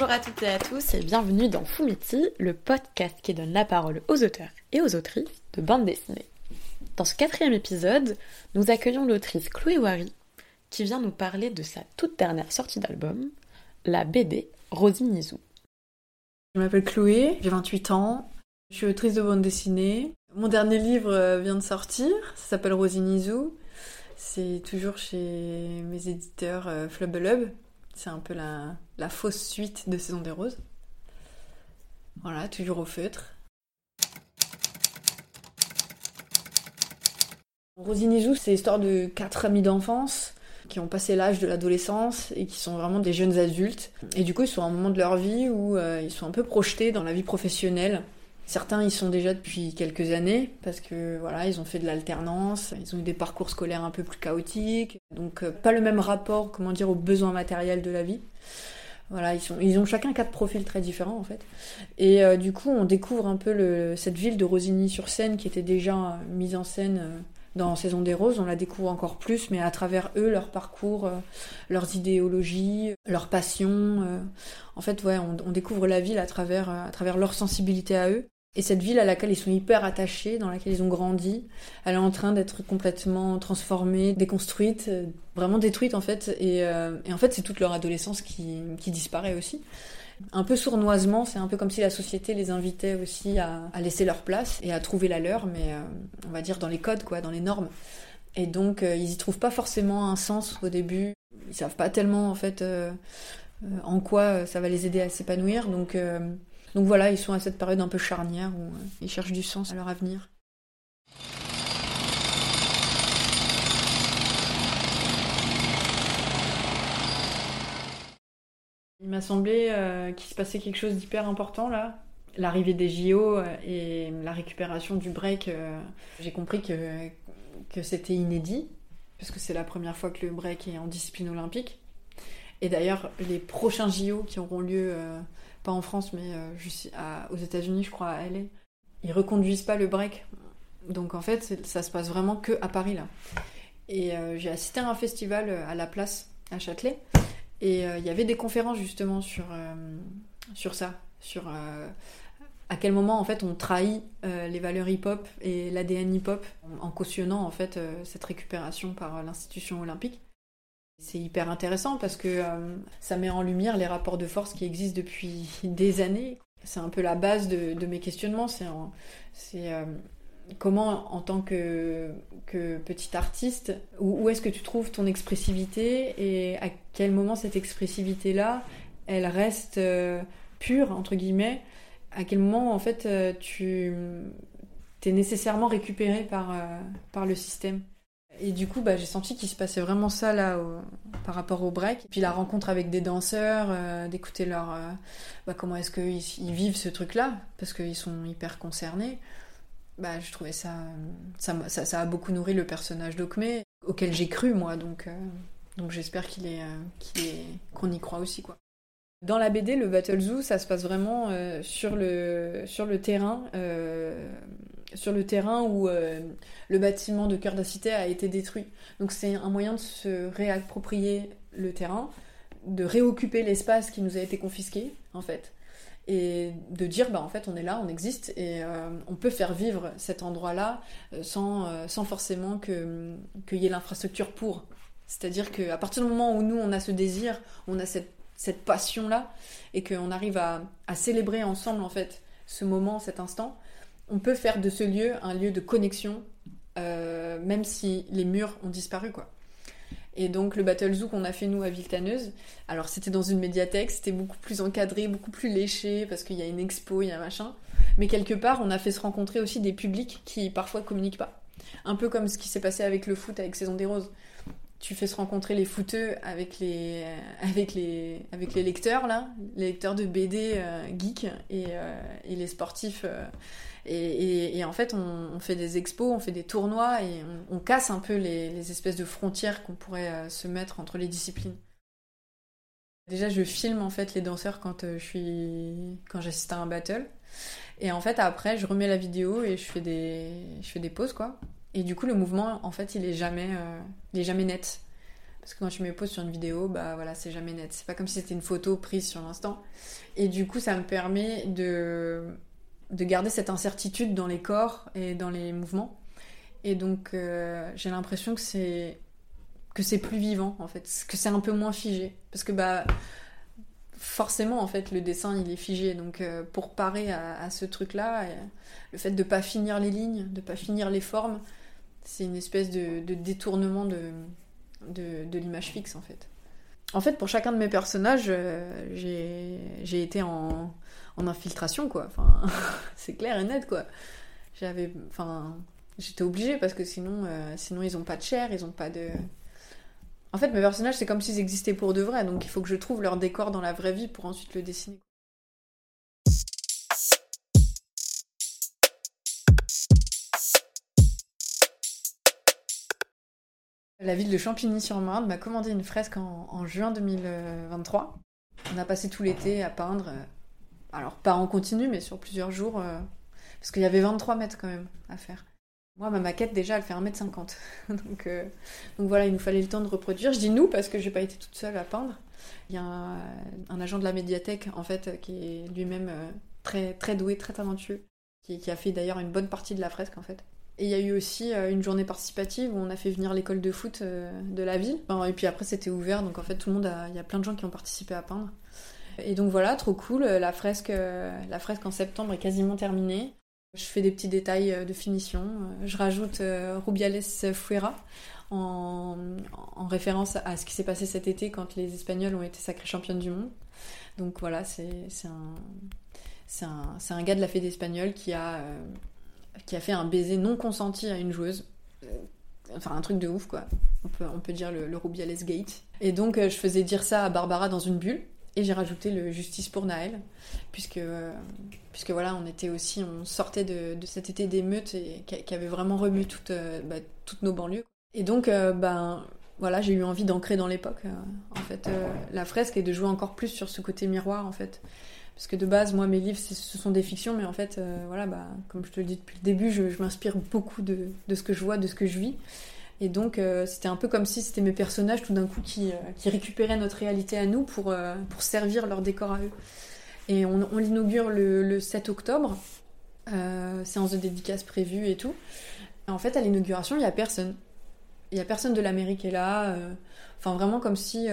Bonjour à toutes et à tous et bienvenue dans Fumiti, le podcast qui donne la parole aux auteurs et aux autrices de bande dessinée. Dans ce quatrième épisode, nous accueillons l'autrice Chloé Wari qui vient nous parler de sa toute dernière sortie d'album, la BD Rosie Nizou. Je m'appelle Chloé, j'ai 28 ans, je suis autrice de bande dessinée. Mon dernier livre euh, vient de sortir, ça s'appelle Rosie Nizou. C'est toujours chez mes éditeurs euh, Flubelub. C'est un peu la, fausse suite de Saison des Roses. Voilà, toujours au feutre. Rosie Nizou, c'est l'histoire de quatre amis d'enfance qui ont passé l'âge de l'adolescence et qui sont vraiment des jeunes adultes. Et du coup, ils sont à un moment de leur vie où euh, ils sont un peu projetés dans la vie professionnelle. Certains y sont déjà depuis quelques années parce que voilà, ils ont fait de l'alternance, ils ont eu des parcours scolaires un peu plus chaotiques, donc euh, pas le même rapport, comment dire, aux besoins matériels de la vie. Voilà, ils, sont, ils ont chacun quatre profils très différents en fait. Et euh, du coup, on découvre un peu cette ville de Rosigny-sur-Seine qui était déjà mise en scène euh, dans Saison des Roses. On la découvre encore plus, mais à travers eux, leur parcours, leurs idéologies, leurs passions. en fait, ouais, on, on, découvre la ville à travers, à travers leur sensibilité à eux. Et cette ville à laquelle ils sont hyper attachés, dans laquelle ils ont grandi, elle est en train d'être complètement transformée, déconstruite, euh, vraiment détruite en fait. Et, euh, et en fait, c'est toute leur adolescence qui, disparaît aussi. Un peu sournoisement, c'est un peu comme si la société les invitait aussi à, laisser leur place et à trouver la leur, mais euh, on va dire dans les codes, quoi, dans les normes. Et donc, ils y trouvent pas forcément un sens au début. Ils savent pas tellement en fait en quoi ça va les aider à s'épanouir. Donc donc voilà, ils sont à cette période un peu charnière où euh, ils cherchent du sens à leur avenir. Il m'a semblé euh, qu'il se passait quelque chose d'hyper important là. L'arrivée des JO euh, et la récupération du break, j'ai compris que, que c'était inédit, parce que c'est la première fois que le break est en discipline olympique. Et d'ailleurs, les prochains JO qui auront lieu pas en France, mais euh, aux États-Unis, je crois, à LA, ils reconduisent pas le break. Donc en fait, ça se passe vraiment que à Paris là. Et euh, j'ai assisté à un festival euh, à la place à Châtelet, et il y avait des conférences justement sur sur ça, sur à quel moment en fait on trahit les valeurs hip-hop et l'ADN hip-hop en cautionnant en fait cette récupération par l'institution olympique. C'est hyper intéressant parce que euh, ça met en lumière les rapports de force qui existent depuis des années. C'est un peu la base de, mes questionnements. C'est euh, comment, en tant que, petit artiste, où, est-ce que tu trouves ton expressivité et à quel moment cette expressivité-là, elle reste euh, pure, entre guillemets? À quel moment, en fait, tu es nécessairement récupéré par le système? Et du coup, bah, j'ai senti qu'il se passait vraiment ça là par rapport au break. Puis la rencontre avec des danseurs, euh, d'écouter leur euh, bah, comment est-ce qu'ils ils vivent ce truc-là, parce qu'ils sont hyper concernés. Bah, je trouvais ça ça, ça, ça a beaucoup nourri le personnage d'Okme, auquel j'ai cru moi. Donc, euh, donc j'espère qu'il est, qu'il est qu'on y croit aussi quoi. Dans la BD, le Battle Zoo, ça se passe vraiment sur, le, sur le terrain sur le terrain où euh, le bâtiment de Cœur de Cité a été détruit. Donc c'est un moyen de se réapproprier le terrain, de réoccuper l'espace qui nous a été confisqué, en fait, et de dire, bah en fait, on est là, on existe, et euh, on peut faire vivre cet endroit-là euh, sans, sans forcément qu'il y ait l'infrastructure pour. C'est-à-dire qu'à partir du moment où nous, on a ce désir, on a cette, cette passion-là, et qu'on arrive à, à célébrer ensemble, en fait, ce moment, cet instant, on peut faire de ce lieu un lieu de connexion, euh, même si les murs ont disparu, quoi. Et donc le Battle Zoo qu'on a fait nous à Viltaneuse, alors c'était dans une médiathèque, c'était beaucoup plus encadré, beaucoup plus léché, parce qu'il y a une expo, il y a un machin. Mais quelque part, on a fait se rencontrer aussi des publics qui parfois communiquent pas. Un peu comme ce qui s'est passé avec le foot, avec Saison des Roses. Tu fais se rencontrer les footeux avec les, les lecteurs, les lecteurs de BD euh, geeks et, euh, les sportifs. Euh, et, en fait, on, fait des expos, on fait des tournois et on, casse un peu les, espèces de frontières qu'on pourrait euh, se mettre entre les disciplines. Déjà, je filme fait les danseurs quand euh, je suis, quand j'assiste à un battle. Et en fait, après, je remets la vidéo et je fais des, je fais des pauses quoi. Et du coup, le mouvement, en fait, il est jamais, euh, il est jamais net. Parce que quand tu me poses sur une vidéo, bah voilà, c'est jamais net. C'est pas comme si c'était une photo prise sur l'instant. Et du coup, ça me permet de, de garder cette incertitude dans les corps et dans les mouvements. Et donc, euh, j'ai l'impression que c'est que c'est plus vivant en fait, que c'est un peu moins figé. Parce que bah forcément en fait le dessin il est figé. Donc euh, pour parer à, ce truc-là, euh, le fait de pas finir les lignes, de pas finir les formes, c'est une espèce de, détournement de, de, l'image fixe en fait. En fait, pour chacun de mes personnages, j'ai été en, infiltration, quoi. Enfin, c'est clair et net, quoi. J'avais, enfin, j'étais obligée parce que sinon, sinon ils ont pas de chair, ils ont pas de, en fait, mes personnages, c'est comme s'ils existaient pour de vrai, donc il faut que je trouve leur décor dans la vraie vie pour ensuite le dessiner. La ville de Champigny-sur-Marne m'a commandé une fresque en, juin 2023. On a passé tout l'été à peindre, euh, alors pas en continu, mais sur plusieurs jours, euh, parce qu'il y avait 23 mètres quand même à faire. Moi, ma maquette, déjà, elle fait 1m50. donc, euh, donc voilà, il nous fallait le temps de reproduire. Je dis nous parce que j'ai pas été toute seule à peindre. Il y a un, agent de la médiathèque, en fait, qui est lui-même très, très doué, très talentueux, qui, a fait d'ailleurs une bonne partie de la fresque, en fait. Et il y a eu aussi euh, une journée participative où on a fait venir l'école de foot de la ville. et puis après, c'était ouvert, donc en fait, tout le monde Il y a plein de gens qui ont participé à peindre. Et donc voilà, trop cool. La fresque, la fresque en septembre est quasiment terminée. Je fais des petits détails euh, de finition. Euh, je rajoute euh, Rubiales Fuera en, référence à ce qui s'est passé cet été quand les Espagnols ont été sacrés championnes du monde. Donc voilà, c'est un, un, un, gars de la Fédé espagnole qui a, qui a fait un baiser non consenti à une joueuse. Enfin, un truc de ouf, quoi. On peut, on peut dire le, le Rubiales Gate. Et donc, je faisais dire ça à Barbara dans une bulle. Et j'ai rajouté le Justice pour Naël, puisque, euh, puisque voilà, on était aussi, on sortait de, cet été d'émeutes et qui, avait vraiment remué toutes, euh, bah, toutes nos banlieues. Et donc, euh, ben voilà, j'ai eu envie d'ancrer dans l'époque, en fait, la fresque et de jouer encore plus sur ce côté miroir, en fait. Parce que de base, moi, mes livres, ce sont des fictions, mais en fait, voilà, bah, comme je te le dis depuis le début, je, m'inspire beaucoup de, de, ce que je vois, de ce que je vis. Et donc, euh, c'était un peu comme si c'était mes personnages tout d'un coup qui, euh, qui, récupéraient notre réalité à nous pour, euh, pour servir leur décor à eux. Et on, on l'inaugure le, le, 7 octobre, séance de dédicace prévue et tout. en fait, à l'inauguration, il n'y a personne. Il n'y a personne de la qui est là. Enfin, vraiment comme si.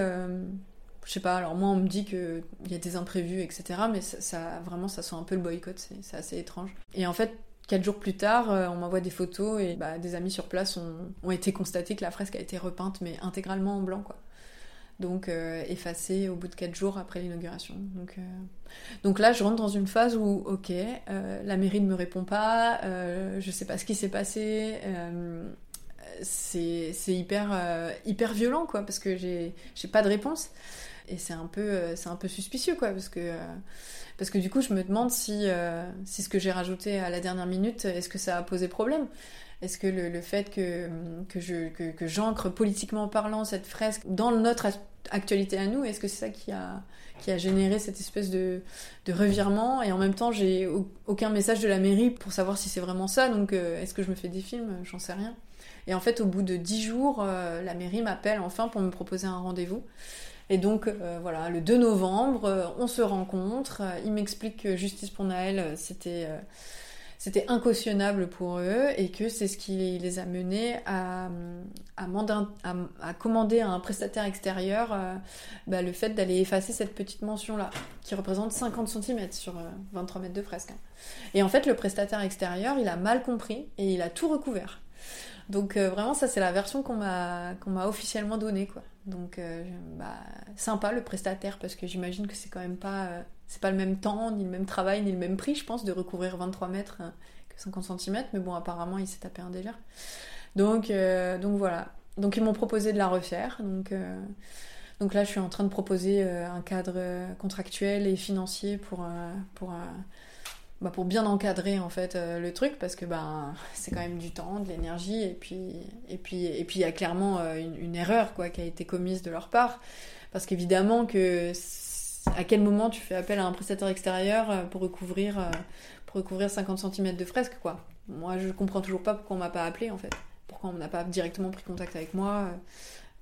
Je sais pas, alors moi, on me dit qu'il y a des imprévus, etc. Mais ça, vraiment, ça sent un peu le boycott. C'est assez étrange. Et en fait, Quatre jours plus tard, euh, on m'envoie des photos et bah, des amis sur place ont, été constatés que la fresque a été repeinte, mais intégralement en blanc, quoi. Donc euh, effacée au bout de quatre jours après l'inauguration. Donc, euh, donc là, je rentre dans une phase où, ok, la mairie ne me répond pas, je sais pas ce qui s'est passé, c'est hyper, hyper violent, quoi, parce que j'ai pas de réponse. Et c'est un, peu, c'est un peu suspicieux, quoi, parce que parce que du coup, je me demande si, euh, si ce que j'ai rajouté à la dernière minute, est-ce que ça a posé problème? Est-ce que le, fait que, que, je, que, j'ancre politiquement parlant cette fresque dans notre actualité à nous, est-ce que c'est ça qui a, qui a généré cette espèce de, revirement? Et en même temps, j'ai aucun message de la mairie pour savoir si c'est vraiment ça, donc euh, est-ce que je me fais des films? J'en sais rien. Et en fait, au bout de dix jours, euh, la mairie m'appelle enfin pour me proposer un rendez-vous. Et donc, euh, voilà, le 2 novembre, euh, on se rencontre. il m'explique que Justice pour Naël, euh, c'était incautionnable pour eux et que c'est ce qui les a menés à, à, commander à un prestataire extérieur bah, le fait d'aller effacer cette petite mention-là, qui représente 50 cm sur 23 mètres de fresque. Et en fait, le prestataire extérieur, il a mal compris et il a tout recouvert. Donc vraiment, ça c'est la version qu'on m'a qu'on m'a officiellement donnée, quoi. Donc, euh, bah, sympa le prestataire parce que j'imagine que c'est quand même pas, euh, c'est pas le même temps, ni le même travail, ni le même prix, je pense, de recouvrir 23 mètres euh, que 50 cm. Mais bon, apparemment, il s'est tapé un délire. Donc, donc voilà. Donc, ils m'ont proposé de la refaire. Donc, donc là, je suis en train de proposer un cadre contractuel et financier pour, pour bah, pour bien encadrer en fait euh, le truc parce que ben c'est quand même du temps, de l'énergie et puis et puis et puis il y a clairement euh, une, erreur quoi qui a été commise de leur part parce qu'évidemment que à quel moment tu fais appel à un prestataire extérieur euh, pour recouvrir pour recouvrir 50 cm de fresque quoi? Moi je comprends toujours pas pourquoi on m'a pas appelé en fait. Pourquoi on n'a pas directement pris contact avec moi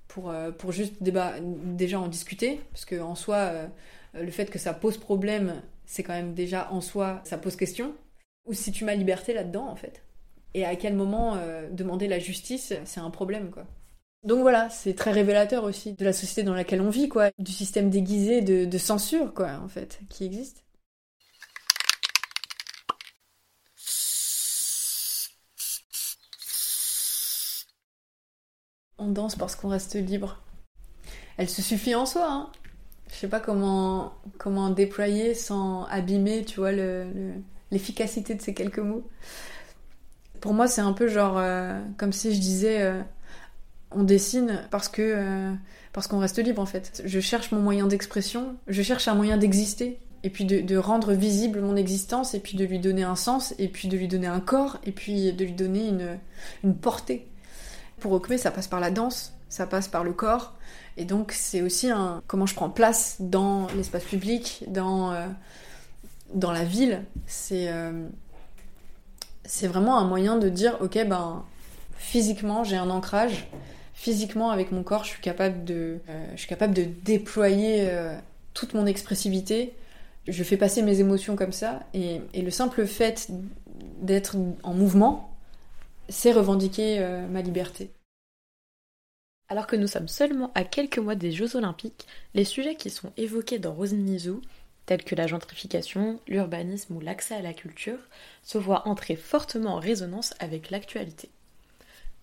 pour, pour juste déjà en discuter, parce que en soi, le fait que ça pose problème, c'est quand même déjà en soi, ça pose question. Ou si tu m'as liberté là-dedans, en fait. Et à quel moment euh, demander la justice, c'est un problème, quoi. Donc voilà, c'est très révélateur aussi de la société dans laquelle on vit, quoi, du système déguisé de, de censure, quoi, en fait, qui existe. On danse parce qu'on reste libre. Elle se suffit en soi, hein. Je sais pas comment, comment déployer sans abîmer, tu vois, l'efficacité le, de ces quelques mots. Pour moi, c'est un peu genre, euh, comme si je disais, euh, on dessine parce que euh, parce qu'on reste libre en fait. Je cherche mon moyen d'expression, je cherche un moyen d'exister et puis de, de, rendre visible mon existence et puis de lui donner un sens et puis de lui donner un corps et puis de lui donner une, une portée. Pour Okme, ça passe par la danse, ça passe par le corps. Et donc, c'est aussi un comment je prends place dans l'espace public, dans, euh, dans la ville. C'est euh, c'est vraiment un moyen de dire ok, ben, physiquement, j'ai un ancrage. Physiquement, avec mon corps, je suis capable de, euh, je suis capable de déployer toute mon expressivité. Je fais passer mes émotions comme ça. Et, et le simple fait d'être en mouvement, c'est revendiquer ma liberté. Alors que nous sommes seulement à quelques mois des Jeux Olympiques, les sujets qui sont évoqués dans Rosny tels que la gentrification, l'urbanisme ou l'accès à la culture, se voient entrer fortement en résonance avec l'actualité.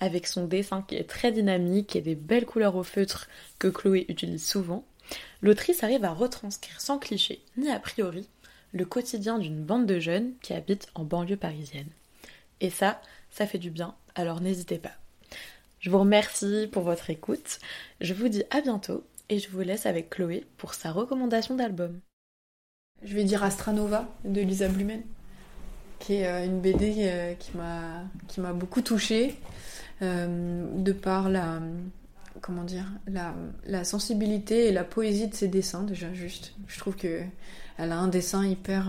Avec son dessin qui est très dynamique et des belles couleurs au feutre que Chloé utilise souvent, l'autrice arrive à retranscrire sans cliché ni a priori le quotidien d'une bande de jeunes qui habitent en banlieue parisienne. Et ça, ça fait du bien, alors n'hésitez pas. Je vous remercie pour votre écoute, je vous dis à bientôt et je vous laisse avec Chloé pour sa recommandation d'album. Je vais dire Astranova de Lisa Blumen, qui est euh, une BD euh, qui m'a beaucoup touchée euh, de par la sensibilité et la poésie de ses dessins déjà juste. Je trouve que elle a un dessin hyper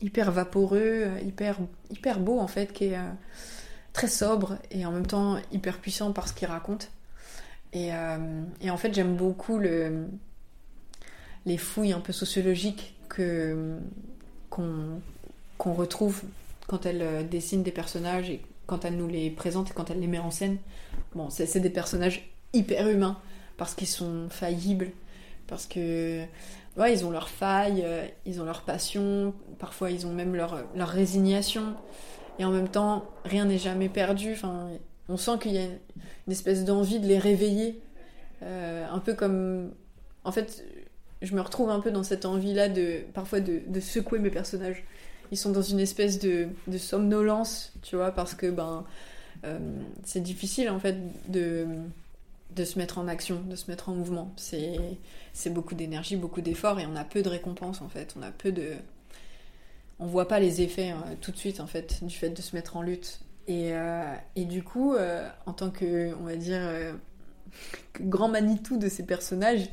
hyper vaporeux, hyper beau en fait qui très sobre et en même temps hyper puissant par ce qu'il raconte. Et, euh, et, en fait, j'aime beaucoup le, les fouilles un peu sociologiques que, qu'on, retrouve quand elle euh, dessine des personnages et quand elle nous les présente et quand elle les met en scène. Bon, c'est, des personnages hyper humains parce qu'ils sont faillibles, parce que ouais, ils ont leurs failles, euh, ils ont leur passion, parfois ils ont même leur, leur résignation et en même temps, rien n'est jamais perdu. Enfin, on sent qu'il y a une espèce d'envie de les réveiller. Euh, un peu comme. En fait, je me retrouve un peu dans cette envie-là de parfois de, secouer mes personnages. Ils sont dans une espèce de, de somnolence, tu vois, parce que ben, euh, c'est difficile en fait de, de se mettre en action, de se mettre en mouvement. C'est beaucoup d'énergie, beaucoup d'efforts et on a peu de récompenses en fait. On a peu de, on voit pas les effets hein, tout de suite en fait du fait de se mettre en lutte. Et, euh, et du coup, euh, en tant que, on va dire, euh, grand Manitou de ces personnages,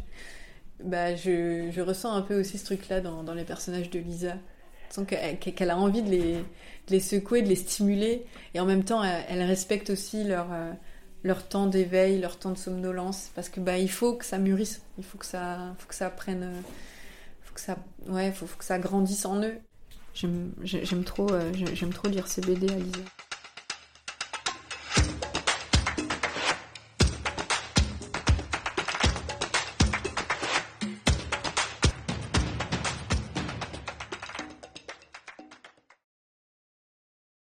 bah, je, je, ressens un peu aussi ce truc-là dans, dans, les personnages de Lisa. Je qu'elle a envie de les, de les, secouer, de les stimuler, et en même temps, elle, respecte aussi leur, leur temps d'éveil, leur temps de somnolence, parce que bah, il faut que ça mûrisse, il faut que ça, faut que ça prenne, faut que ça, ouais, faut que ça grandisse en eux. J'aime trop, euh, trop lire ces BD à Lisa.